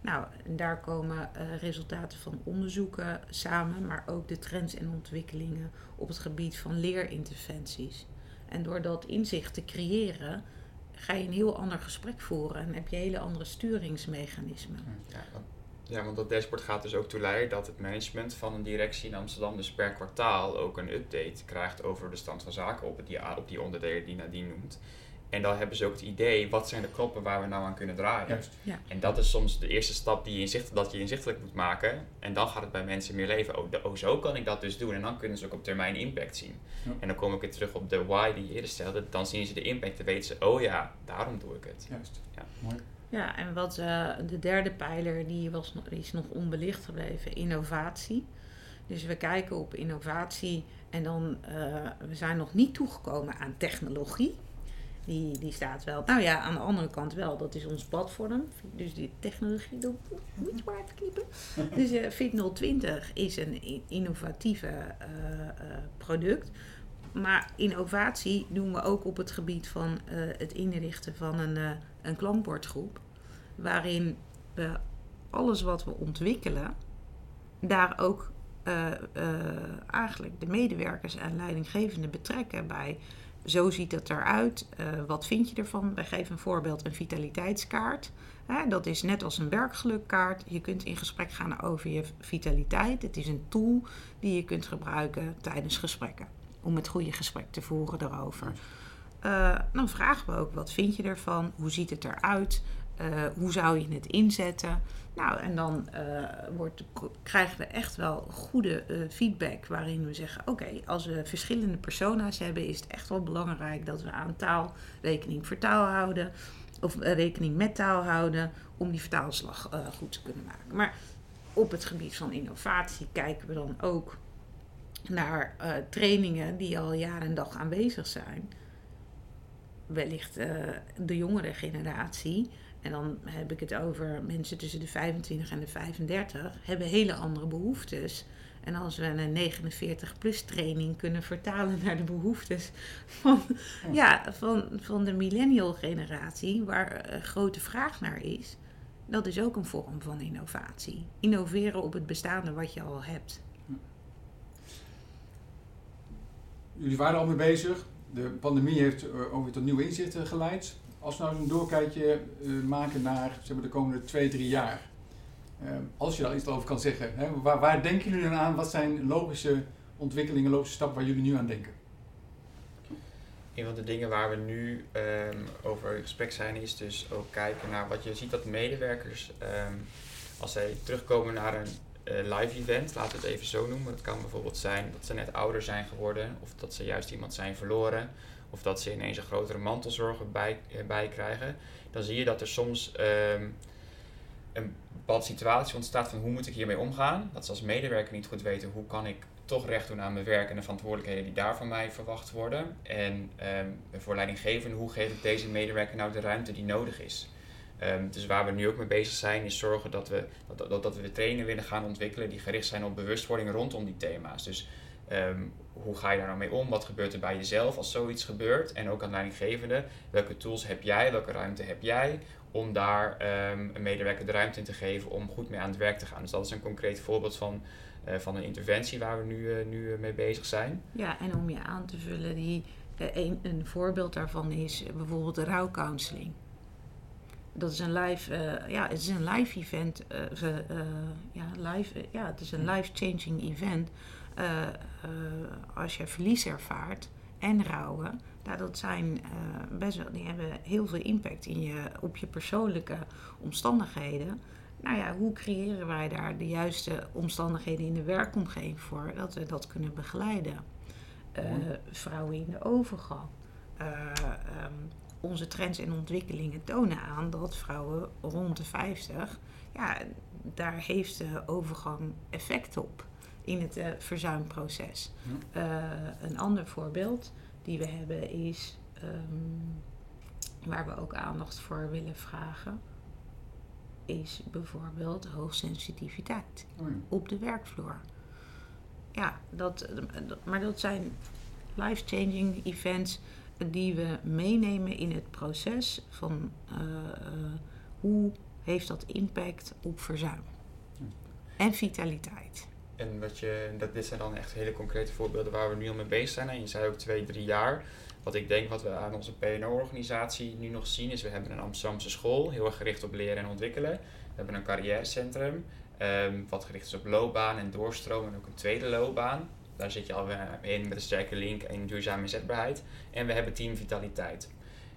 Nou, en daar komen uh, resultaten van onderzoeken samen, maar ook de trends en ontwikkelingen op het gebied van leerinterventies. En door dat inzicht te creëren, ga je een heel ander gesprek voeren en heb je hele andere sturingsmechanismen. Ja, ja, want dat dashboard gaat dus ook toe leiden dat het management van een directie in Amsterdam dus per kwartaal ook een update krijgt over de stand van zaken op die, op die onderdelen die Nadine noemt. En dan hebben ze ook het idee, wat zijn de knoppen waar we nou aan kunnen draaien. Juist. Ja. En dat is soms de eerste stap die je, inzicht, dat je inzichtelijk moet maken. En dan gaat het bij mensen meer leven. Oh, de, oh, zo kan ik dat dus doen. En dan kunnen ze ook op termijn impact zien. Ja. En dan kom ik weer terug op de why die je eerder stelde. Dan zien ze de impact en weten ze, oh ja, daarom doe ik het. Juist, ja. mooi. Ja, en wat uh, de derde pijler, die, was, die is nog onbelicht gebleven, innovatie. Dus we kijken op innovatie en dan, uh, we zijn nog niet toegekomen aan technologie. Die, die staat wel. Nou ja, aan de andere kant wel. Dat is ons platform. Dus die technologie, dat moet je maar knippen. Dus uh, Fit 020 is een innovatieve product. Maar innovatie doen we ook op het gebied van het inrichten van een, een klankbordgroep. Waarin we alles wat we ontwikkelen, daar ook eigenlijk de medewerkers en leidinggevenden betrekken bij zo ziet het eruit. Uh, wat vind je ervan? Wij geven een voorbeeld, een vitaliteitskaart. Hè, dat is net als een werkgelukkaart. Je kunt in gesprek gaan over je vitaliteit. Het is een tool die je kunt gebruiken tijdens gesprekken. Om het goede gesprek te voeren daarover. Uh, dan vragen we ook, wat vind je ervan? Hoe ziet het eruit? Uh, hoe zou je het inzetten? Nou, en dan uh, wordt, krijgen we echt wel goede feedback waarin we zeggen: oké, als we verschillende persona's hebben, is het echt wel belangrijk dat we aan taal rekening voor taal houden. Of rekening met taal houden om die vertaalslag goed te kunnen maken. Maar op het gebied van innovatie kijken we dan ook naar trainingen die al jaren en dag aanwezig zijn. Wellicht uh, de jongere generatie, en dan heb ik het over mensen tussen de 25 en de 35, hebben hele andere behoeftes. En als we een 49-plus training kunnen vertalen naar de behoeftes van, ja, van, van de millennial generatie, waar uh, grote vraag naar is, dat is ook een vorm van innovatie. Innoveren op het bestaande wat je al hebt. Jullie waren al mee bezig. De pandemie heeft ook weer tot nieuwe inzichten geleid. Als we nou een doorkijkje uh, maken naar zeg maar, de komende twee, drie jaar. Uh, als je daar iets over kan zeggen. Hè, waar, waar denken jullie dan aan? Wat zijn logische ontwikkelingen, logische stappen waar jullie nu aan denken? Een van de dingen waar we nu um, over in gesprek zijn, is dus ook kijken naar wat je ziet dat medewerkers, um, als zij terugkomen naar een live event, laten we het even zo noemen. Het kan bijvoorbeeld zijn dat ze net ouder zijn geworden, of dat ze juist iemand zijn verloren, of dat ze ineens een grotere mantelzorger bij, uh, bij krijgen. Dan zie je dat er soms um, een bepaalde situatie ontstaat van hoe moet ik hiermee omgaan. Dat ze als medewerker niet goed weten hoe kan ik toch recht doen aan mijn werk en de verantwoordelijkheden die daar van mij verwacht worden. En um, voor leidinggevende, hoe geef ik deze medewerker nou de ruimte die nodig is. Um, dus waar we nu ook mee bezig zijn, is zorgen dat we, dat, dat, dat we de trainingen willen gaan ontwikkelen die gericht zijn op bewustwording rondom die thema's. Dus um, hoe ga je daar nou mee om? Wat gebeurt er bij jezelf als zoiets gebeurt? En ook aan leidinggevende, welke tools heb jij, welke ruimte heb jij om daar um, een medewerker de ruimte in te geven om goed mee aan het werk te gaan. Dus dat is een concreet voorbeeld van, uh, van een interventie waar we nu, uh, nu mee bezig zijn. Ja, en om je aan te vullen, die, een, een voorbeeld daarvan is bijvoorbeeld de rouwcounseling. Dat is een live, ja, het is een live event. ja, live, ja, het is een life-changing event. als je verlies ervaart en rouwen, nou, dat zijn uh, best wel, die hebben heel veel impact in je, op je persoonlijke omstandigheden. Nou ja, hoe creëren wij daar de juiste omstandigheden in de werkomgeving voor, dat we dat kunnen begeleiden? Uh, vrouwen in de overgang. Uh, um, onze trends en ontwikkelingen tonen aan dat vrouwen rond de 50, ja, daar heeft de overgang effect op in het verzuimproces. Ja. een ander voorbeeld die we hebben is um, waar we ook aandacht voor willen vragen, is bijvoorbeeld hoogsensitiviteit oh ja. op de werkvloer. Ja, dat, maar dat zijn life-changing events die we meenemen in het proces van uh, uh, hoe heeft dat impact op verzuim ja. en vitaliteit. En wat je, dat, dit zijn dan echt hele concrete voorbeelden waar we nu al mee bezig zijn. En je zei ook twee, drie jaar. Wat ik denk wat we aan onze PNO-organisatie nu nog zien is, we hebben een Amsterdamse school, heel erg gericht op leren en ontwikkelen. We hebben een carrièrecentrum, um, wat gericht is op loopbaan en doorstroom en ook een tweede loopbaan. Daar zit je al in met een sterke link en duurzame inzetbaarheid. En we hebben team vitaliteit.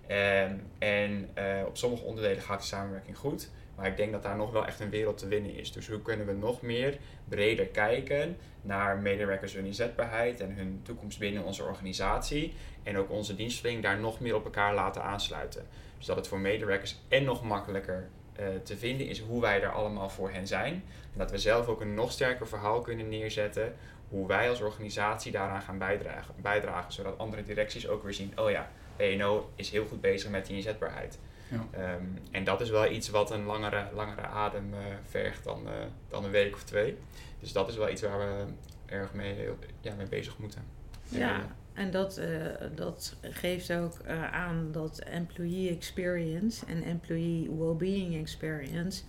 Um, en uh, op sommige onderdelen gaat de samenwerking goed. Maar ik denk dat daar nog wel echt een wereld te winnen is. Dus hoe kunnen we nog meer breder kijken naar medewerkers hun inzetbaarheid en hun toekomst binnen onze organisatie. En ook onze dienstverlening daar nog meer op elkaar laten aansluiten. Dus dat het voor medewerkers en nog makkelijker uh, te vinden is hoe wij er allemaal voor hen zijn. En dat we zelf ook een nog sterker verhaal kunnen neerzetten. Hoe wij als organisatie daaraan gaan bijdragen. bijdragen zodat andere directies ook weer zien: oh ja, PNO is heel goed bezig met die inzetbaarheid. Ja. Um, en dat is wel iets wat een langere, langere adem uh, vergt dan, uh, dan een week of twee. Dus dat is wel iets waar we erg mee, ja, mee bezig moeten. Ja, en dat, uh, dat geeft ook aan dat employee experience en employee well-being experience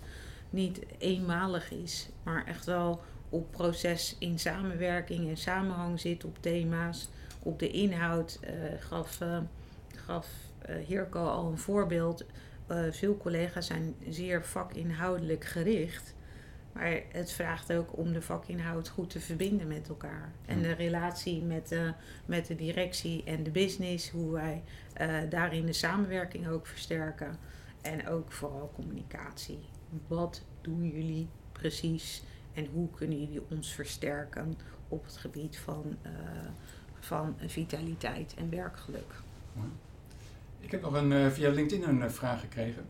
niet eenmalig is, maar echt wel op proces in samenwerking en samenhang zit op thema's, op de inhoud. gaf, gaf uh, Hirko al een voorbeeld. Veel collega's zijn zeer vakinhoudelijk gericht. Maar het vraagt ook om de vakinhoud goed te verbinden met elkaar. En de relatie met, uh, met de directie en de business, hoe wij uh, daarin de samenwerking ook versterken. En ook vooral communicatie. Wat doen jullie precies en hoe kunnen jullie ons versterken op het gebied van, uh, van vitaliteit en werkgeluk? Ik heb nog een, uh, via LinkedIn een uh, vraag gekregen.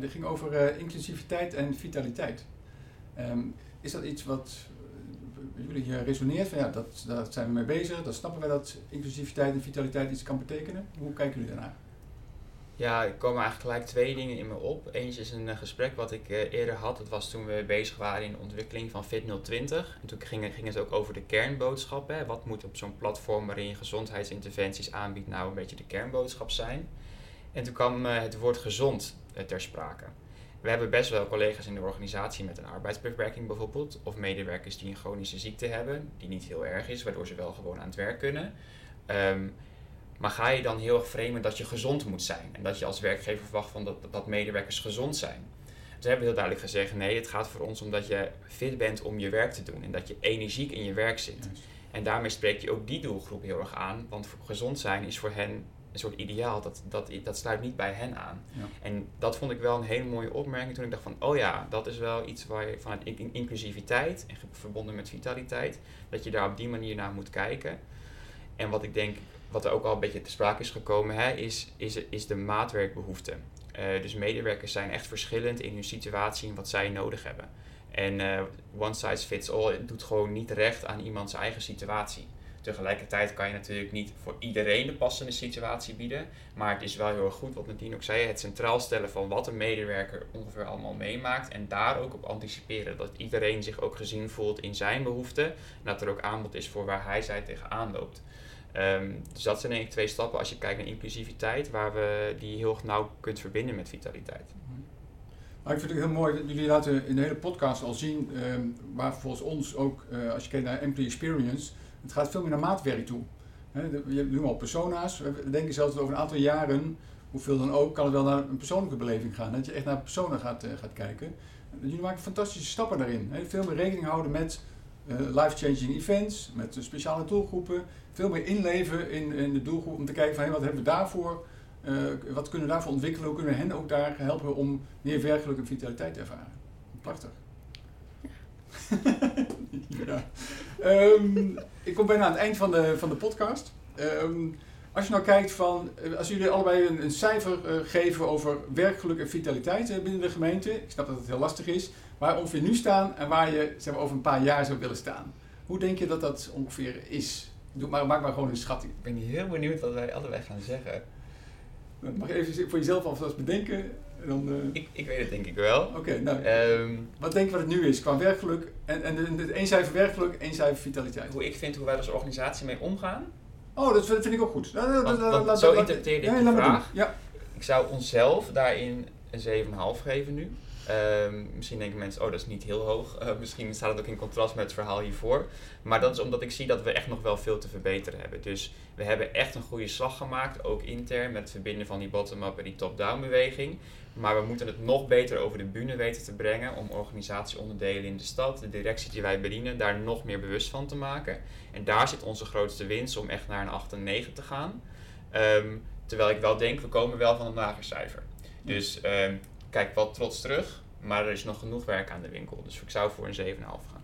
Die ging over inclusiviteit en vitaliteit. Um, is dat iets wat jullie resoneert van ja, dat, daar zijn we mee bezig, dan snappen we dat inclusiviteit en vitaliteit iets kan betekenen. Hoe kijken jullie daarnaar? Ja, er komen eigenlijk gelijk twee dingen in me op. Eentje is een eh, gesprek wat ik uh, eerder had. Dat was toen we bezig waren in de ontwikkeling van Fit 020. En toen ging, het ook over de kernboodschap. Hè. Wat moet op zo'n platform waarin je gezondheidsinterventies aanbiedt nou een beetje de kernboodschap zijn? En toen kwam uh, het woord gezond ter sprake. We hebben best wel collega's in de organisatie met een arbeidsbeperking bijvoorbeeld. Of medewerkers die een chronische ziekte hebben, die niet heel erg is, waardoor ze wel gewoon aan het werk kunnen. Um, maar ga je dan heel erg framen dat je gezond moet zijn en dat je als werkgever verwacht van dat, dat medewerkers gezond zijn? Dus hebben heel duidelijk gezegd: nee, het gaat voor ons om dat je fit bent om je werk te doen en dat je energiek in je werk zit. En daarmee spreek je ook die doelgroep heel erg aan, want gezond zijn is voor hen een soort ideaal, dat, dat, dat sluit niet bij hen aan. Ja. En dat vond ik wel een hele mooie opmerking toen ik dacht van, oh ja, dat is wel iets waar je vanuit inclusiviteit en verbonden met vitaliteit, dat je daar op die manier naar moet kijken. En wat ik denk wat er ook al een beetje te sprake is gekomen, hè, is, is, is de maatwerkbehoefte. Uh, dus medewerkers zijn echt verschillend in hun situatie en wat zij nodig hebben. En uh, one size fits all doet gewoon niet recht aan iemands eigen situatie. Tegelijkertijd kan je natuurlijk niet voor iedereen de passende situatie bieden. Maar het is wel heel erg goed, wat Nadine ook zei, het centraal stellen van wat een medewerker ongeveer allemaal meemaakt. En daar ook op anticiperen. Dat iedereen zich ook gezien voelt in zijn behoeften. En dat er ook aanbod is voor waar hij zij tegenaan loopt. Um, dus dat zijn ik twee stappen als je kijkt naar inclusiviteit, waar we die heel nauw kunt verbinden met vitaliteit. Maar ik vind het heel mooi dat jullie laten in de hele podcast al zien, um, waar volgens ons ook, uh, als je kijkt naar employee experience, het gaat veel meer naar maatwerk toe. He, je noemt al persona's, we denken zelfs dat over een aantal jaren, hoeveel dan ook, kan het wel naar een persoonlijke beleving gaan. Dat je echt naar personen gaat, uh, gaat kijken. Jullie maken fantastische stappen daarin. Veel meer rekening houden met life-changing events, met speciale doelgroepen, veel meer inleven in, in de doelgroep om te kijken van hey, wat hebben we daarvoor, uh, wat kunnen we daarvoor ontwikkelen, hoe kunnen we hen ook daar helpen om meer werkelijk en vitaliteit te ervaren. Prachtig. ja. Um, ik kom bijna aan het eind van de, van de podcast. Um, als je nou kijkt van, eh, als jullie allebei een, een cijfer geven over werkgeluk en vitaliteit binnen de gemeente, ik snap dat het heel lastig is, waar ongeveer nu staan en waar je zeg maar, over een paar jaar zou willen staan. Hoe denk je dat dat ongeveer is? Doe maar, maak maar gewoon een schatting. Ik ben heel benieuwd wat wij allebei gaan zeggen. Mag je even voor jezelf alvast bedenken? Dan, uh... ik, ik weet het denk ik wel. Oké, nou. Um, wat denk je wat het nu is qua werkgeluk? En, en de, één cijfer werkgeluk, één cijfer vitaliteit. Hoe ik vind hoe wij als organisatie mee omgaan. Oh, dat vind ik ook goed. Want, want laat, zo interpreteer ik ja, de vraag. Ja. Ik zou onszelf daarin een 7,5 geven nu. Um, misschien denken mensen, oh dat is niet heel hoog. Uh, misschien staat het ook in contrast met het verhaal hiervoor. Maar dat is omdat ik zie dat we echt nog wel veel te verbeteren hebben. Dus we hebben echt een goede slag gemaakt, ook intern, met het verbinden van die bottom-up en die top-down beweging. Maar we moeten het nog beter over de bühne weten te brengen om organisatieonderdelen in de stad, de directie die wij bedienen, daar nog meer bewust van te maken. En daar zit onze grootste winst om echt naar een 8 en 9 te gaan. Um, terwijl ik wel denk, we komen wel van een lager cijfer. Dus um, kijk wat trots terug, maar er is nog genoeg werk aan de winkel. Dus ik zou voor een 7,5 gaan.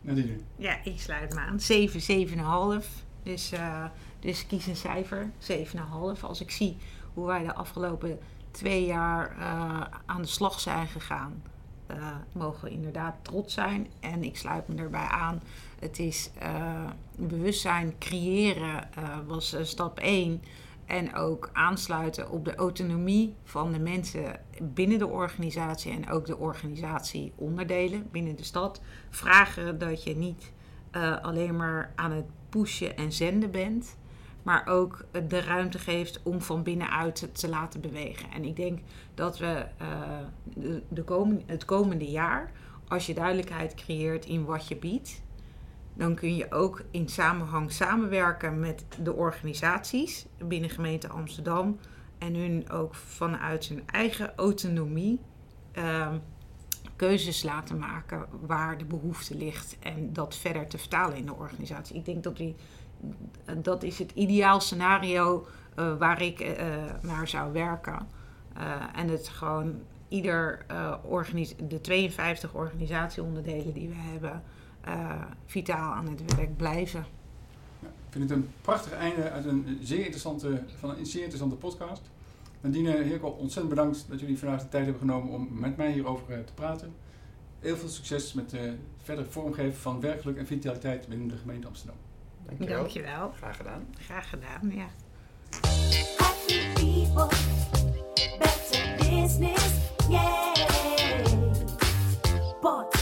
Nadine? Ja, ik sluit me aan. 7, 7,5. Dus, uh, dus kies een cijfer, 7,5. Als ik zie hoe wij de afgelopen twee jaar uh, aan de slag zijn gegaan, uh, mogen we inderdaad trots zijn. En ik sluit me erbij aan. Het is bewustzijn creëren was stap 1. En ook aansluiten op de autonomie van de mensen binnen de organisatie en ook de organisatieonderdelen binnen de stad. Vragen dat je niet uh, alleen maar aan het pushen en zenden bent, maar ook de ruimte geeft om van binnenuit te laten bewegen. En ik denk dat we uh, de, de komende, het komende jaar, als je duidelijkheid creëert in wat je biedt, dan kun je ook in samenhang samenwerken met de organisaties binnen gemeente Amsterdam. En hun ook vanuit hun eigen autonomie uh, keuzes laten maken waar de behoefte ligt. En dat verder te vertalen in de organisatie. Ik denk dat die, dat is het ideaal scenario uh, waar ik uh, naar zou werken. En het gewoon ieder de 52 organisatieonderdelen die we hebben eh, vitaal aan het werk blijven. Ja, ik vind het een prachtig einde uit een zeer interessante, van een zeer interessante podcast. Nadine Hirko, ontzettend bedankt dat jullie vandaag de tijd hebben genomen om met mij hierover eh, te praten. Heel veel succes met het verder vormgeven van werkelijk en vitaliteit binnen de gemeente Amsterdam. Dankjewel. Dankjewel. Graag gedaan. Graag gedaan, ja. Better business, yeah. But